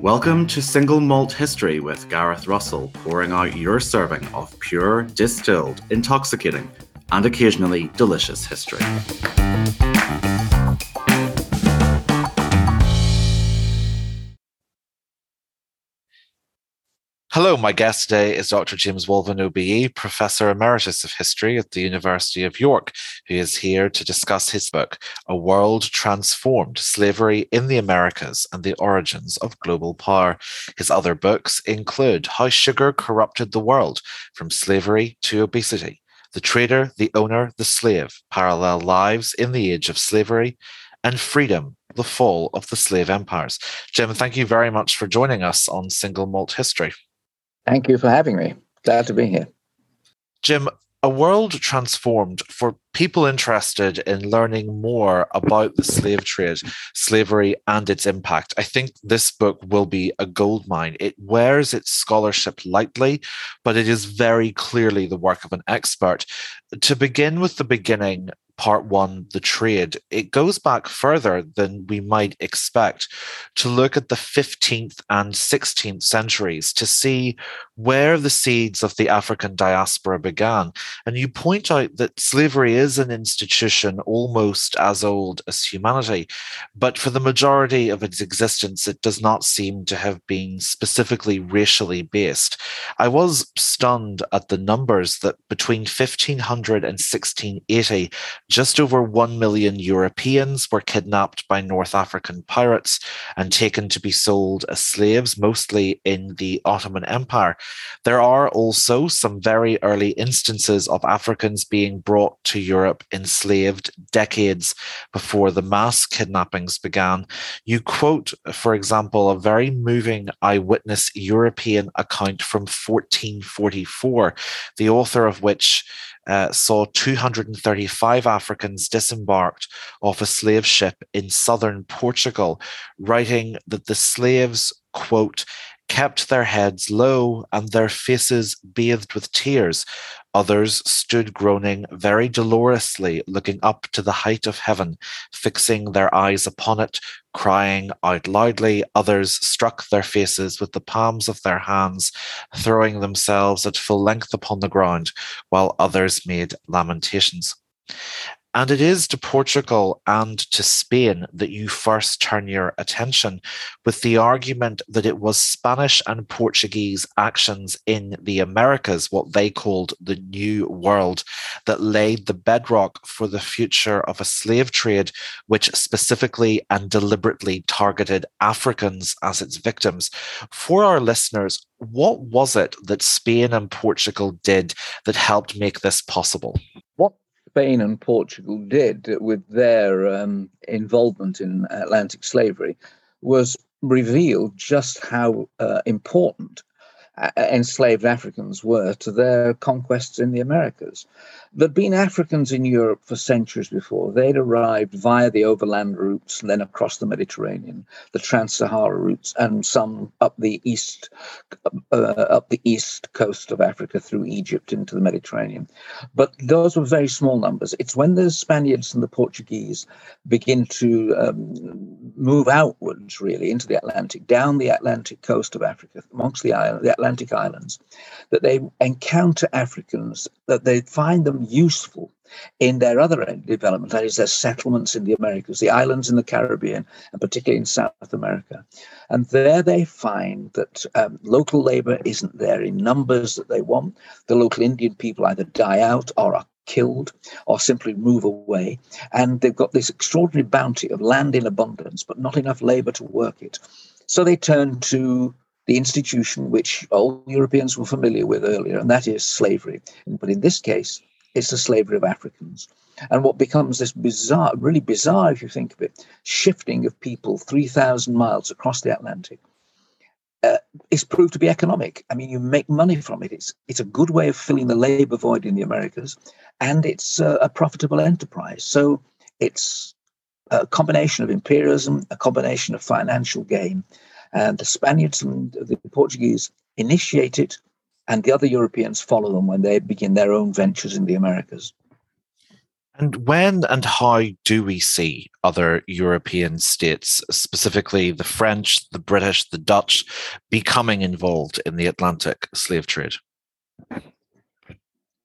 Welcome to Single Malt History with Gareth Russell, pouring out your serving of pure, distilled, intoxicating, and occasionally delicious history. Hello, my guest today is Dr. James Walvin OBE, Professor Emeritus of History at the University of York, who is here to discuss his book, A World Transformed Slavery in the Americas and the Origins of Global Power. His other books include How Sugar Corrupted the World from Slavery to Obesity, The Trader, the Owner, the Slave Parallel Lives in the Age of Slavery, and Freedom the Fall of the Slave Empires. Jim, thank you very much for joining us on Single Malt History. Thank you for having me. Glad to be here. Jim, a world transformed for people interested in learning more about the slave trade, slavery, and its impact. I think this book will be a goldmine. It wears its scholarship lightly, but it is very clearly the work of an expert. To begin with the beginning, part one, the trade, it goes back further than we might expect to look at the 15th and 16th centuries to see where the seeds of the African diaspora began. And you point out that slavery is an institution almost as old as humanity, but for the majority of its existence, it does not seem to have been specifically racially based. I was stunned at the numbers that between 1500 and 1680, just over 1 million Europeans were kidnapped by North African pirates and taken to be sold as slaves, mostly in the Ottoman Empire. There are also some very early instances of Africans being brought to Europe enslaved decades before the mass kidnappings began. You quote, for example, a very moving eyewitness European account from 1444, the author of which uh, saw 235 Africans disembarked off a slave ship in southern Portugal, writing that the slaves, quote, kept their heads low and their faces bathed with tears. Others stood groaning very dolorously, looking up to the height of heaven, fixing their eyes upon it, crying out loudly. Others struck their faces with the palms of their hands, throwing themselves at full length upon the ground, while others made lamentations. And it is to Portugal and to Spain that you first turn your attention with the argument that it was Spanish and Portuguese actions in the Americas, what they called the New World, that laid the bedrock for the future of a slave trade, which specifically and deliberately targeted Africans as its victims. For our listeners, what was it that Spain and Portugal did that helped make this possible? What Spain and Portugal did with their um, involvement in Atlantic slavery was reveal just how uh, important uh, enslaved Africans were to their conquests in the Americas. There'd been Africans in Europe for centuries before. They'd arrived via the overland routes and then across the Mediterranean, the Trans-Sahara routes, and some up the east, uh, up the east coast of Africa through Egypt into the Mediterranean. But those were very small numbers. It's when the Spaniards and the Portuguese begin to um, move outwards, really, into the Atlantic, down the Atlantic coast of Africa, amongst the, island, the Atlantic islands, that they encounter Africans, that they find them useful in their other development, that is, their settlements in the Americas, the islands in the Caribbean, and particularly in South America. And there they find that um, local labor isn't there in numbers that they want. The local Indian people either die out or are killed or simply move away. And they've got this extraordinary bounty of land in abundance, but not enough labor to work it. So they turn to the institution which all Europeans were familiar with earlier, and that is slavery. But in this case, it's the slavery of Africans. And what becomes this bizarre, really bizarre, if you think of it, shifting of people 3,000 miles across the Atlantic uh, is proved to be economic. I mean, you make money from it. It's, it's a good way of filling the labor void in the Americas, and it's uh, a profitable enterprise. So it's a combination of imperialism, a combination of financial gain. And the Spaniards and the Portuguese initiate it and the other Europeans follow them when they begin their own ventures in the Americas. And when and how do we see other European states, specifically the French, the British, the Dutch, becoming involved in the Atlantic slave trade?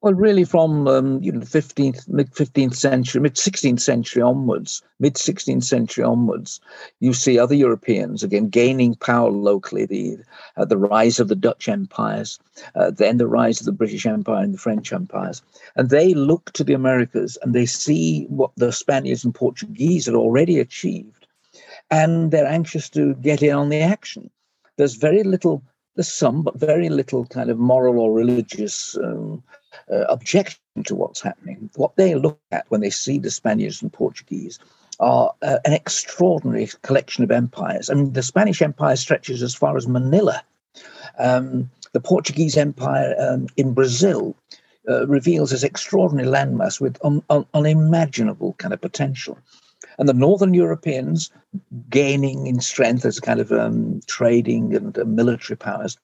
Well, really, from um, you know the fifteenth, mid fifteenth century, mid sixteenth century onwards, mid sixteenth century onwards, you see other Europeans again gaining power locally. The uh, the rise of the Dutch empires, uh, then the rise of the British Empire and the French empires, and they look to the Americas and they see what the Spaniards and Portuguese had already achieved, and they're anxious to get in on the action. There's very little there's some, but very little kind of moral or religious um, uh, objection to what's happening. What they look at when they see the Spaniards and Portuguese are uh, an extraordinary collection of empires. I mean, the Spanish Empire stretches as far as Manila. Um, the Portuguese Empire um, in Brazil uh, reveals this extraordinary landmass with un- un- unimaginable kind of potential. And the Northern Europeans gaining in strength as kind of um, trading and uh, military powers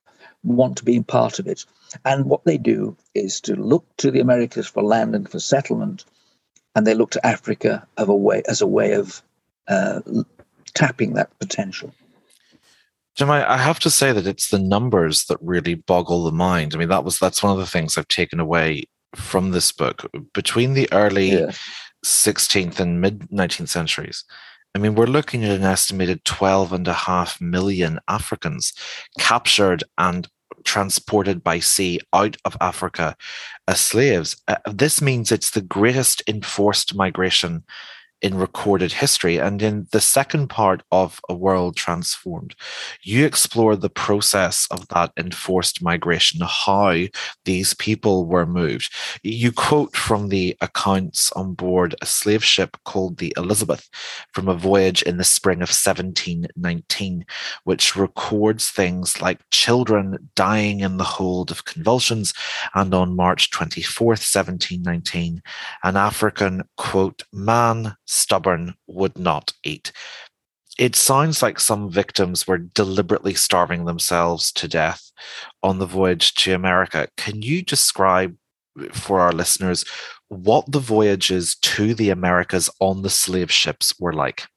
want to be part of it. And what they do is to look to the Americas for land and for settlement, and they look to Africa of a way, as a way of uh, tapping that potential. Jim, I have to say that it's the numbers that really boggle the mind. I mean, that was that's one of the things I've taken away from this book. Between the early yeah. 16th and mid 19th centuries, I mean, we're looking at an estimated 12 and a half million Africans captured and transported by sea out of Africa as slaves. Uh, this means it's the greatest enforced migration in recorded history. And in the second part of A World Transformed, you explore the process of that enforced migration, how these people were moved. You quote from the accounts on board a slave ship called the Elizabeth from a voyage in the spring of 1719, which records things like children dying in the hold of convulsions. And on March 24th, 1719, an African, quote, man stubborn, would not eat. It sounds like some victims were deliberately starving themselves to death on the voyage to America. Can you describe for our listeners what the voyages to the Americas on the slave ships were like?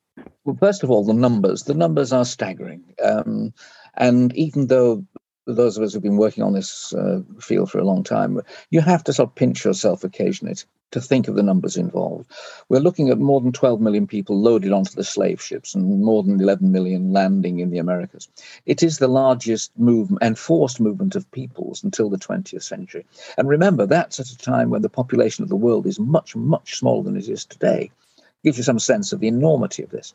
Well, first of all, the numbers. The numbers are staggering. Um, and even though those of us who've been working on this uh, field for a long time, you have to sort of pinch yourself occasionally to think of the numbers involved. We're looking at more than 12 million people loaded onto the slave ships and more than 11 million landing in the Americas. It is the largest movement, enforced movement of peoples until the 20th century. And remember, that's at a time when the population of the world is much, much smaller than it is today. Gives you some sense of the enormity of this.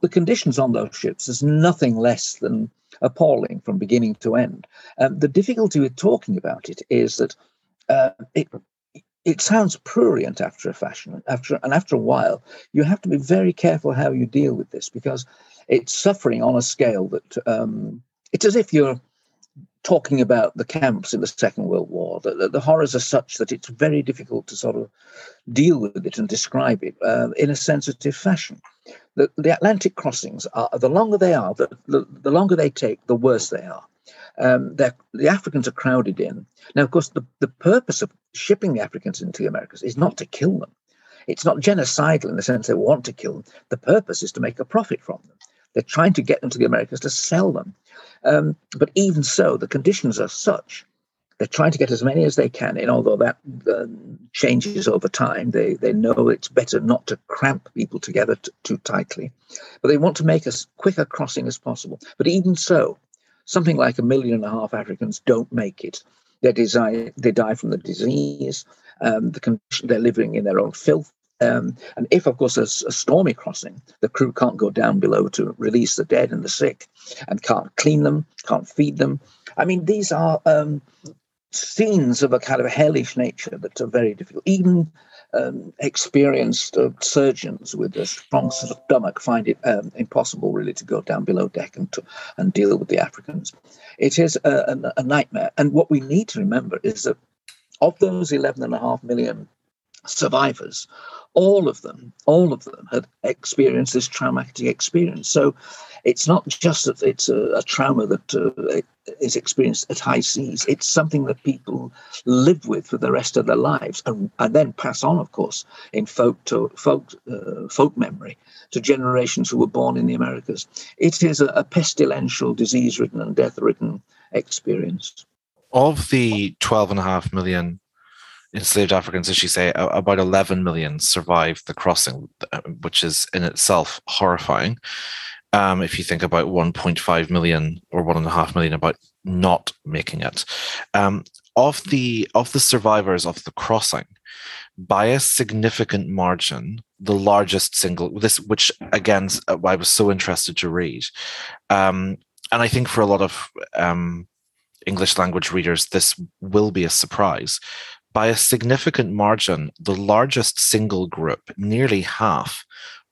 The conditions on those ships is nothing less than appalling from beginning to end. Um, the difficulty with talking about it is that uh, it it sounds prurient after a fashion after and after a while you have to be very careful how you deal with this because it's suffering on a scale that um, it's as if you're talking about the camps in the second world war. The, the, horrors are such that it's very difficult to sort of deal with it and describe it uh, in a sensitive fashion. The, the atlantic crossings are the longer they are the, the, the longer they take the worse they are um, the Africans are crowded in. Now, of course, the, the purpose of shipping the Africans into the Americas is not to kill them. It's not genocidal in the sense they want to kill them. The purpose is to make a profit from them. They're trying to get them to the Americas to sell them. Um, but even so, the conditions are such. They're trying to get as many as they can in, although that uh, changes over time. They, they know it's better not to cramp people together t- too tightly. But they want to make as quick a crossing as possible. But even so, something like a million and a half Africans don't make it. They, die, they die from the disease, um, the condition they're living in their own filth. Um, and if, of course, there's a stormy crossing, the crew can't go down below to release the dead and the sick and can't clean them, can't feed them. I mean, these are um, scenes of a kind of hellish nature that are very difficult. Even um, experienced uh, surgeons with a strong stomach find it um, impossible really to go down below deck and to, and deal with the Africans. It is a, a, a nightmare. And what we need to remember is that of those 11 and a half million survivors, all of them, all of them had experienced this traumatic experience. So it's not just that it's a, a trauma that uh, is experienced at high seas. It's something that people live with for the rest of their lives, and, and then pass on, of course, in folk to folk uh, folk memory to generations who were born in the Americas. It is a, a pestilential, disease-ridden and death-ridden experience. Of the 12 and a half million enslaved Africans, as you say, about 11 million survived the crossing, uh, which is in itself horrifying. Um, if you think about 1.5 million or one and a half million about not making it, um, of the of the survivors of the crossing, by a significant margin, the largest single this, which again uh, I was so interested to read, um, and I think for a lot of um, English language readers, this will be a surprise by a significant margin, the largest single group, nearly half,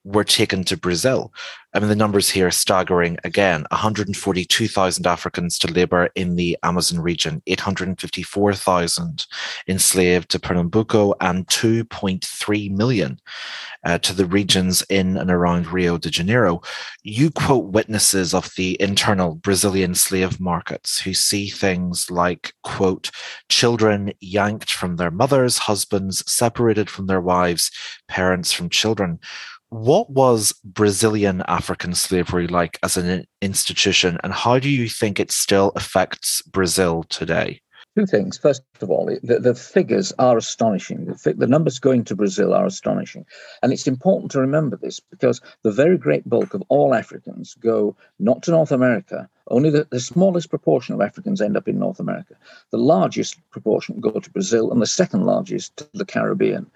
were taken to Brazil. I mean, the numbers here are staggering again 142,000 Africans to labor in the Amazon region, 854,000 enslaved to Pernambuco, and 2.3 million uh, to the regions in and around Rio de Janeiro. You quote witnesses of the internal Brazilian slave markets who see things like, quote, children yanked from their mothers, husbands separated from their wives, parents from children what was Brazilian African slavery like as an institution, and how do you think it still affects Brazil today? Two things. First of all, the, the figures are astonishing. The, the, numbers going to Brazil are astonishing. And it's important to remember this because the very great bulk of all Africans go not to North America, only the, the smallest proportion of Africans end up in North America. The largest proportion go to Brazil, and the second largest to the Caribbean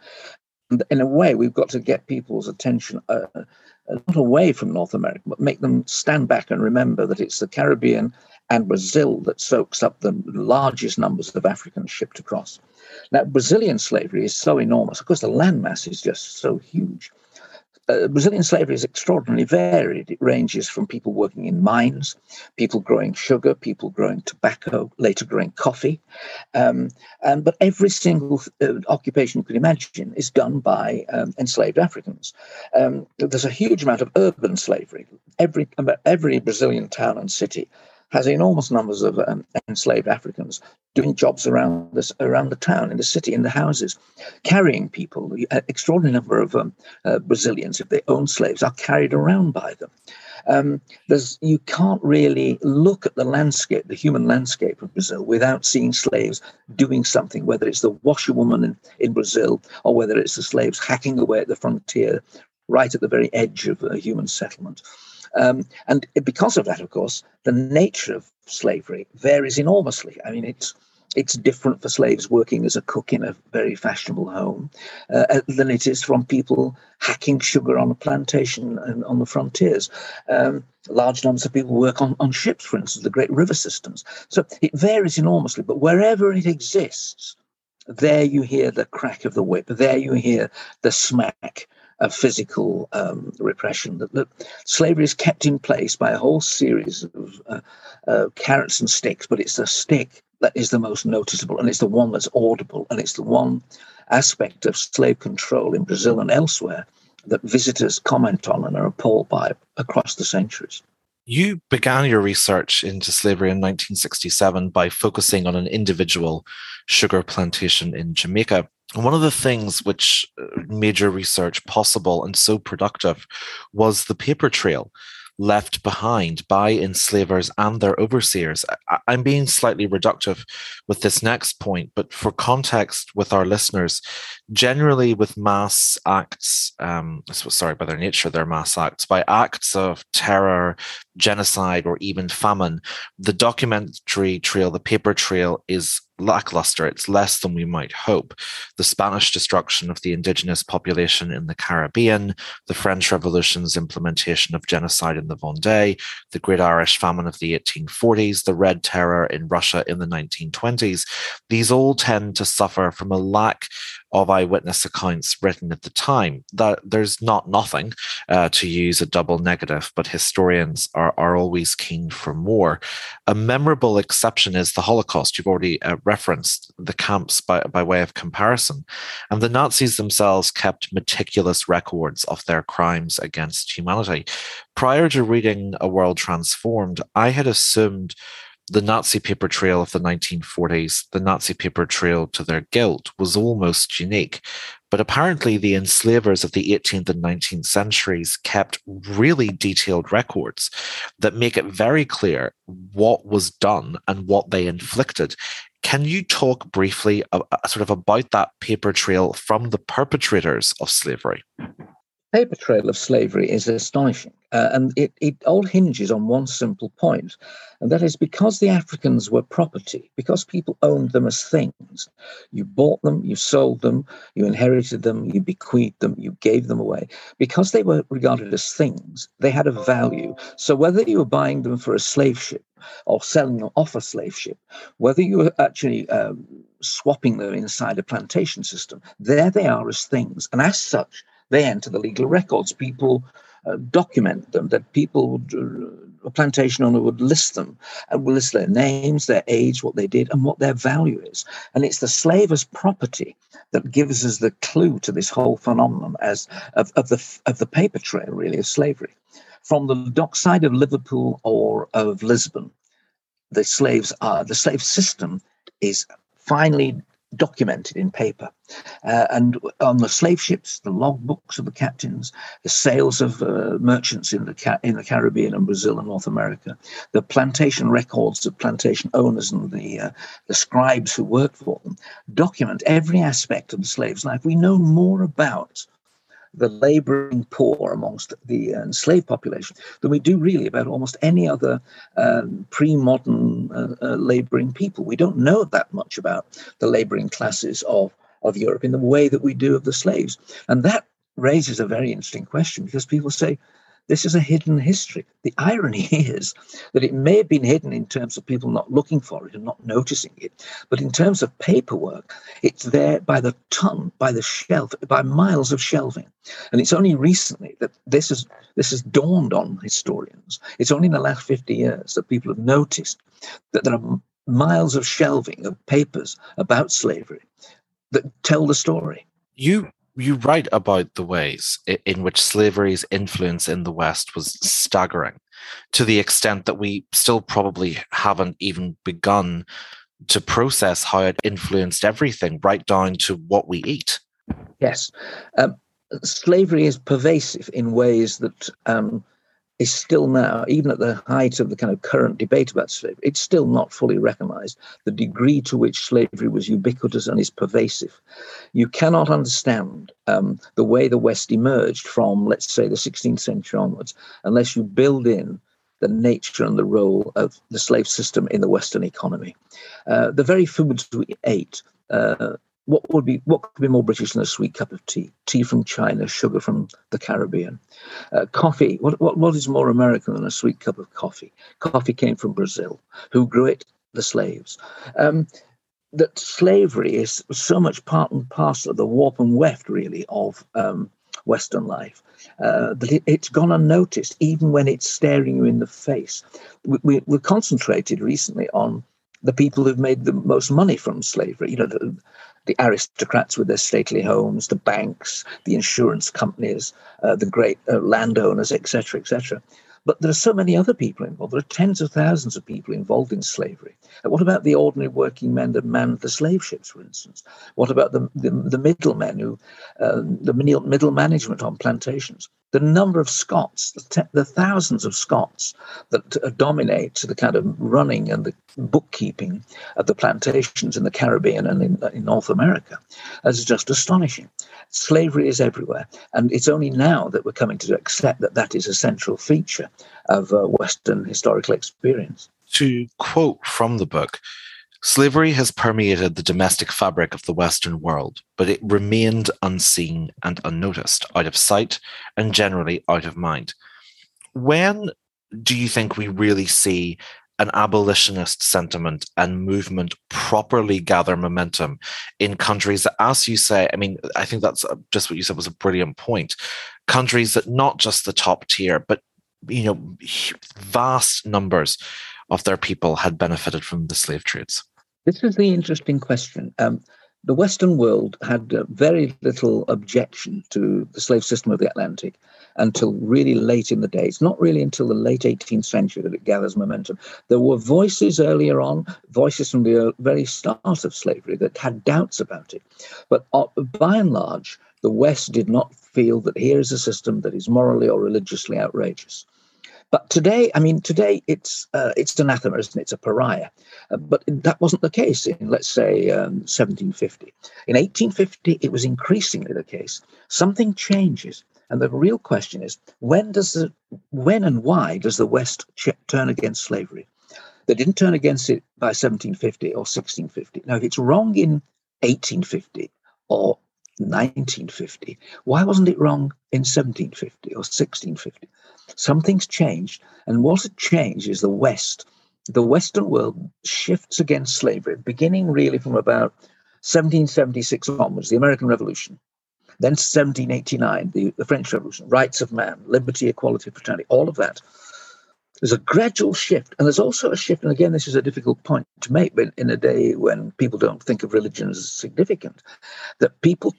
in a way, we've got to get people's attention uh, uh, not away from North America, but make them stand back and remember that it's the Caribbean and Brazil that soaks up the largest numbers of Africans shipped across. Now, Brazilian slavery is so enormous. Of course, the landmass is just so huge uh, Brazilian slavery is extraordinarily varied. It ranges from people working in mines, people growing sugar, people growing tobacco, later growing coffee. Um, and, but every single uh, occupation you could imagine is done by um, enslaved Africans. Um, there's a huge amount of urban slavery. Every, every Brazilian town and city has enormous numbers of um, enslaved Africans doing jobs around this around the town, in the city, in the houses, carrying people. An extraordinary number of um, uh, Brazilians, if they own slaves, are carried around by them. Um, there's you can't really look at the landscape, the human landscape of Brazil, without seeing slaves doing something. Whether it's the washerwoman in, in Brazil or whether it's the slaves hacking away at the frontier, right at the very edge of a human settlement. Um, and because of that, of course, the nature of slavery varies enormously. I mean, it's it's different for slaves working as a cook in a very fashionable home uh, uh than it is from people hacking sugar on a plantation and on the frontiers. Um, large numbers of people work on, on ships, for instance, the great river systems. So it varies enormously, but wherever it exists, there you hear the crack of the whip, there you hear the smack of physical um, repression. That, that, slavery is kept in place by a whole series of uh, uh, carrots and sticks, but it's the stick that is the most noticeable, and it's the one that's audible, and it's the one aspect of slave control in Brazil and elsewhere that visitors comment on and are appalled by across the centuries. You began your research into slavery in 1967 by focusing on an individual sugar plantation in Jamaica. One of the things which uh, made your research possible and so productive was the paper trail left behind by enslavers and their overseers. I'm being slightly reductive with this next point, but for context with our listeners, generally with mass acts, um, sorry, by their nature, they're mass acts, by acts of terror, genocide, or even famine, the documentary trail, the paper trail is lackluster. It's less than we might hope. The Spanish destruction of the indigenous population in the Caribbean, the French Revolution's implementation of genocide in the Vendée, the Great Irish Famine of the 1840s, the Red Terror in Russia in the 1920s, these all tend to suffer from a lack of eyewitness accounts written at the time. That there's not nothing uh, to use a double negative, but historians are, are always keen for more. A memorable exception is the Holocaust. You've already uh, referenced the camps by, by way of comparison. And the Nazis themselves kept meticulous records of their crimes against humanity. Prior to reading A World Transformed, I had assumed the Nazi paper trail of the 1940s, the Nazi paper trail to their guilt, was almost unique. But apparently, the enslavers of the 18th and 19th centuries kept really detailed records that make it very clear what was done and what they inflicted. Can you talk briefly uh, sort of about that paper trail from the perpetrators of slavery? Paper trail of slavery is astonishing. Uh, and it, it all hinges on one simple point, and that is because the Africans were property, because people owned them as things. You bought them, you sold them, you inherited them, you bequeathed them, you gave them away. Because they were regarded as things, they had a value. So whether you were buying them for a slave ship or selling them off a slave ship, whether you were actually um, swapping them inside a plantation system, there they are as things. And as such, they enter the legal records. People uh, document them, that people, would, uh, a plantation owner would list them and will list their names, their age, what they did, and what their value is. And it's the slave as property that gives us the clue to this whole phenomenon as of, of the of the paper trail, really, of slavery. From the dockside of Liverpool or of Lisbon, the slaves are the slave system is finally documented in paper. Uh, and on the slave ships, the logbooks of the captains, the sales of uh, merchants in the Ca- in the Caribbean and Brazil and North America, the plantation records of plantation owners and the uh, the scribes who worked for them, document every aspect of the slave's life. We know more about the laboring poor amongst the uh, enslaved population than we do really about almost any other um, pre modern uh, uh, laboring people. We don't know that much about the laboring classes of, of Europe in the way that we do of the slaves. And that raises a very interesting question because people say, this is a hidden history. The irony is that it may have been hidden in terms of people not looking for it and not noticing it, but in terms of paperwork, it's there by the ton, by the shelf, by miles of shelving. And it's only recently that this has this has dawned on historians. It's only in the last 50 years that people have noticed that there are miles of shelving of papers about slavery that tell the story. You you write about the ways in which slavery's influence in the West was staggering to the extent that we still probably haven't even begun to process how it influenced everything, right down to what we eat. Yes. Um, slavery is pervasive in ways that um, is still now, even at the height of the kind of current debate about slavery, it's still not fully recognized the degree to which slavery was ubiquitous and is pervasive. You cannot understand um, the way the West emerged from, let's say, the 16th century onwards, unless you build in the nature and the role of the slave system in the Western economy. Uh, the very foods we ate, uh, what would be what could be more British than a sweet cup of tea? Tea from China, sugar from the Caribbean, uh, coffee. What, what what is more American than a sweet cup of coffee? Coffee came from Brazil. Who grew it? The slaves. Um, that slavery is so much part and parcel of the warp and weft, really, of um, Western life. Uh, that it, has gone unnoticed, even when it's staring you in the face. We, we, we're concentrated recently on the people who've made the most money from slavery. You know, the, the aristocrats with their stately homes, the banks, the insurance companies, uh, the great uh, landowners, etc., etc. But there are so many other people involved. There are tens of thousands of people involved in slavery. And what about the ordinary working men that manned the slave ships, for instance? What about the, the, the middlemen who, uh, the middle management on plantations? The number of Scots, the, te- the thousands of Scots that uh, dominate the kind of running and the bookkeeping of the plantations in the Caribbean and in, in North America is just astonishing. Slavery is everywhere. And it's only now that we're coming to accept that that is a central feature of uh, Western historical experience. To quote from the book, slavery has permeated the domestic fabric of the Western world, but it remained unseen and unnoticed, out of sight and generally out of mind. When do you think we really see an abolitionist sentiment and movement properly gather momentum in countries that, as you say, I mean, I think that's uh, just what you said was a brilliant point. Countries that not just the top tier, but you know, vast numbers of their people had benefited from the slave trades. This is the interesting question. Um, the Western world had uh, very little objection to the slave system of the Atlantic until really late in the day. It's not really until the late 18th century that it gathers momentum. There were voices earlier on, voices from the very start of slavery that had doubts about it. But uh, by and large, the West did not feel that here is a system that is morally or religiously outrageous. But today, I mean, today it's uh, it's anathema, it? It's a pariah. Uh, but that wasn't the case in, let's say, um, 1750. In 1850, it was increasingly the case. Something changes, and the real question is, when does the when and why does the West ch- turn against slavery? They didn't turn against it by 1750 or 1650. Now, if it's wrong in 1850 or 1950, why wasn't it wrong in 1750 or 1650? Something's changed. And what had changed is the West. The Western world shifts against slavery, beginning really from about 1776 onwards, the American Revolution. Then 1789, the, the French Revolution, rights of man, liberty, equality, fraternity, all of that. There's a gradual shift. And there's also a shift, and again, this is a difficult point to make but in a day when people don't think of religion as significant, that people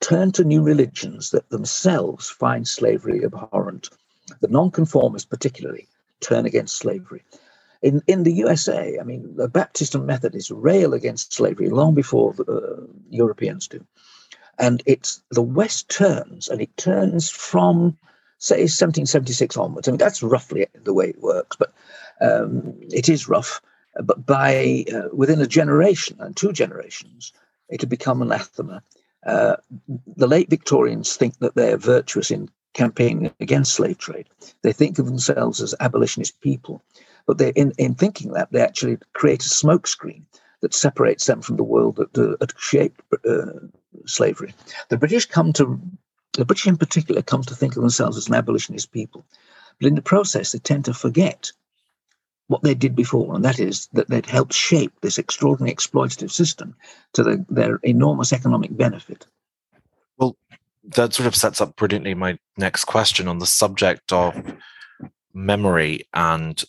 turn to new religions that themselves find slavery abhorrent the nonconformists particularly turn against slavery. In, in the USA, I mean, the Baptist and Methodists rail against slavery long before the uh, Europeans do. And it's the West turns, and it turns from, say, 1776 onwards. I mean, that's roughly the way it works, but um, it is rough. But by uh, within a generation and two generations, it had become anathema. Uh, the late Victorians think that they're virtuous in campaigning against slave trade. They think of themselves as abolitionist people, but they, in, in thinking that, they actually create a smokescreen that separates them from the world that uh, had shaped uh, slavery. The British come to, the British in particular, come to think of themselves as an abolitionist people, but in the process, they tend to forget what they did before, and that is that they'd helped shape this extraordinary exploitative system to the, their enormous economic benefit. Well, that sort of sets up brilliantly my next question on the subject of memory and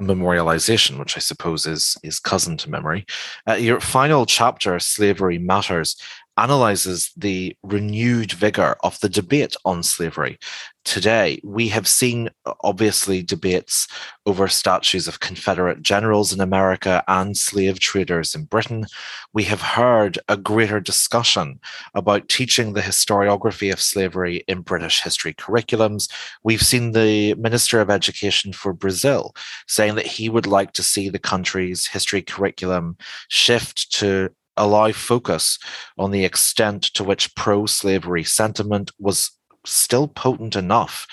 memorialization, which I suppose is is cousin to memory. Uh, your final chapter, "Slavery Matters," analyzes the renewed vigor of the debate on slavery today. We have seen, obviously, debates over statues of Confederate generals in America and slave traders in Britain. We have heard a greater discussion about teaching the historiography of slavery in British history curriculums. We've seen the Minister of Education for Brazil saying that he would like to see the country's history curriculum shift to allow focus on the extent to which pro slavery sentiment was still potent enough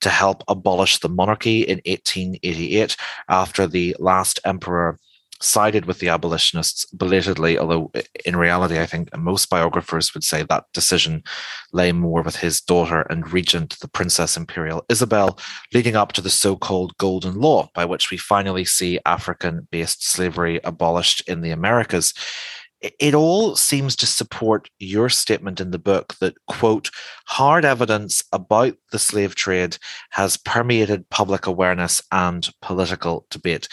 to help abolish the monarchy in 1888 after the last emperor sided with the abolitionists belatedly, although in reality, I think most biographers would say that decision lay more with his daughter and regent, the Princess Imperial Isabel, leading up to the so called Golden Law, by which we finally see African based slavery abolished in the Americas it all seems to support your statement in the book that quote hard evidence about the slave trade has permeated public awareness and political debate.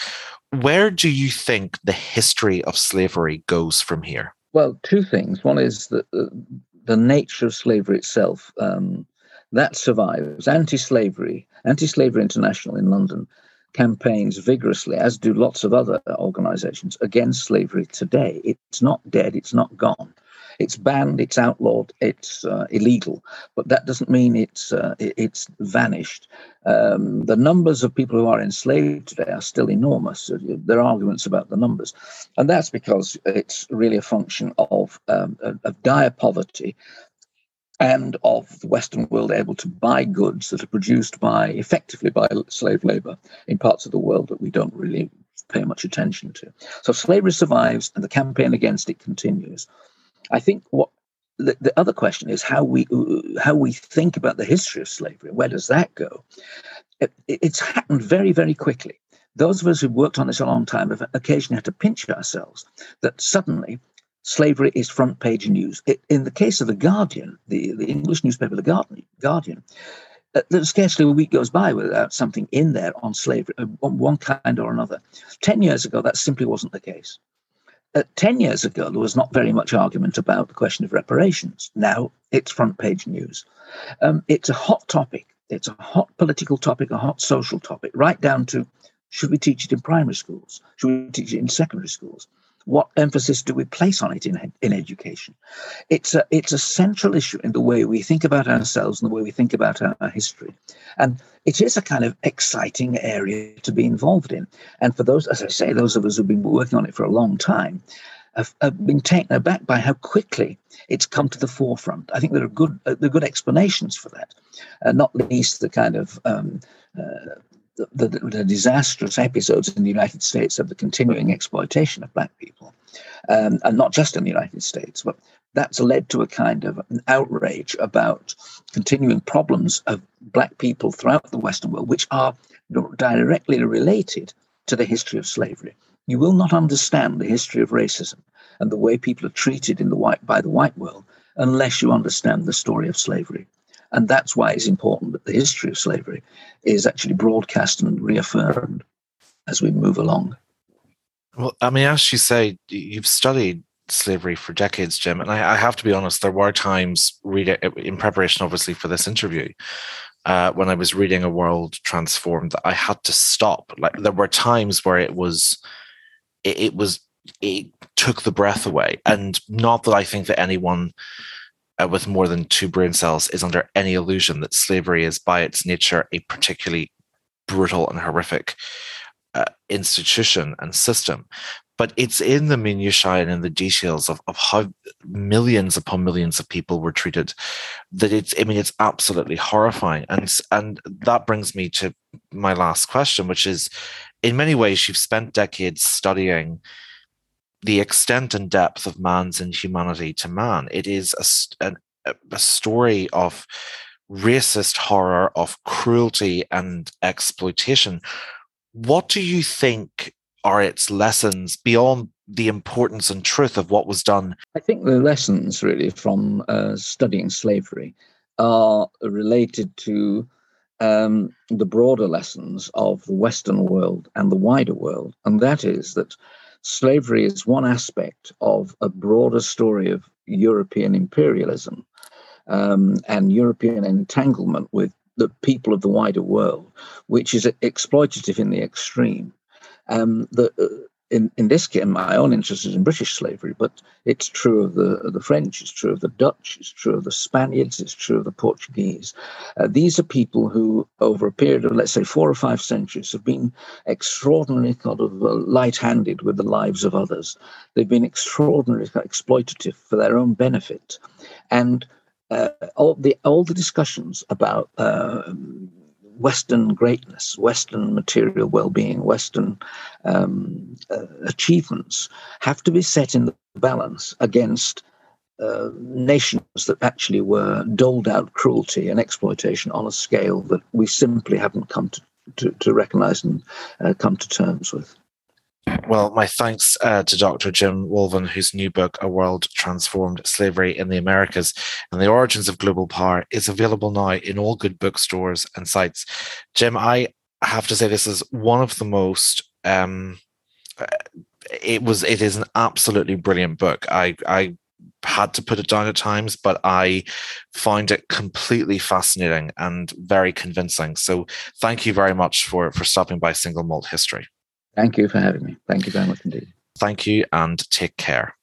Where do you think the history of slavery goes from here? Well two things. One is that the, nature of slavery itself um, that survives. Anti-slavery anti-slavery international in london campaigns vigorously, as do lots of other organizations, against slavery today. It's not dead, it's not gone. It's banned, it's outlawed, it's uh, illegal, but that doesn't mean it's uh, it's vanished. Um, the numbers of people who are enslaved today are still enormous. There are arguments about the numbers, and that's because it's really a function of um, of dire poverty and of the Western world able to buy goods that are produced by effectively by slave labor in parts of the world that we don't really pay much attention to. So slavery survives and the campaign against it continues. I think what the, the other question is how we how we think about the history of slavery. Where does that go? It, it's happened very very quickly. those of us who've worked on this a long time have occasionally had to pinch ourselves that suddenly slavery is front page news. It, in the case of The Guardian, the, the English newspaper, The Guardian, uh, scarcely a week goes by without something in there on slavery, uh, on one kind or another. Ten years ago, that simply wasn't the case. Uh, Ten years ago, there was not very much argument about the question of reparations. Now it's front page news. Um, it's a hot topic. It's a hot political topic, a hot social topic, right down to should we teach it in primary schools? Should we teach it in secondary schools? What emphasis do we place on it in, in education? It's a, it's a central issue in the way we think about ourselves and the way we think about our, our history. And it is a kind of exciting area to be involved in. And for those, as I say, those of us who've been working on it for a long time, have, have, been taken aback by how quickly it's come to the forefront. I think there are good uh, there are good explanations for that, uh, not least the kind of um, uh, the, the, disastrous episodes in the United States of the continuing exploitation of black people, um, and not just in the United States, but that's led to a kind of an outrage about continuing problems of black people throughout the Western world, which are directly related to the history of slavery. You will not understand the history of racism and the way people are treated in the white by the white world unless you understand the story of slavery. And that's why it's important that the history of slavery is actually broadcast and reaffirmed as we move along. Well, I mean, as you say, you've studied slavery for decades, Jim. And I, I have to be honest, there were times reading in preparation, obviously, for this interview, uh, when I was reading A World Transformed, that I had to stop. Like there were times where it was, it, it was, it took the breath away. And not that I think that anyone uh, with more than two brain cells is under any illusion that slavery is by its nature a particularly brutal and horrific uh, institution and system. But it's in the minutiae and in the details of, of how millions upon millions of people were treated that it's i mean it's absolutely horrifying. And and that brings me to my last question which is in many ways you've spent decades studying the extent and depth of man's inhumanity to man. It is a, a, a story of racist horror, of cruelty and exploitation. What do you think are its lessons beyond the importance and truth of what was done? I think the lessons really from uh, studying slavery are related to um, the broader lessons of the Western world and the wider world, and that is that slavery is one aspect of a broader story of European imperialism um, and European entanglement with the people of the wider world, which is exploitative in the extreme. Um, the, uh, in, in this case, my own interest is in British slavery, but it's true of the, the French, it's true of the Dutch, it's true of the Spaniards, it's true of the Portuguese. Uh, these are people who, over a period of, let's say, four or five centuries, have been extraordinarily kind of uh, light handed with the lives of others. They've been extraordinarily exploitative for their own benefit. And uh, all the all the discussions about uh, Western greatness, Western material well-being, Western um, uh, achievements have to be set in the balance against uh, nations that actually were doled out cruelty and exploitation on a scale that we simply haven't come to, to, to recognize and uh, come to terms with. Well, my thanks uh, to Dr. Jim Walvin, whose new book, A World Transformed Slavery in the Americas and the Origins of Global Power, is available now in all good bookstores and sites. Jim, I have to say this is one of the most um, it was it is an absolutely brilliant book. I I had to put it down at times, but I find it completely fascinating and very convincing. So thank you very much for for stopping by Single Malt History. Thank you for having me. Thank you very much indeed. Thank you and take care.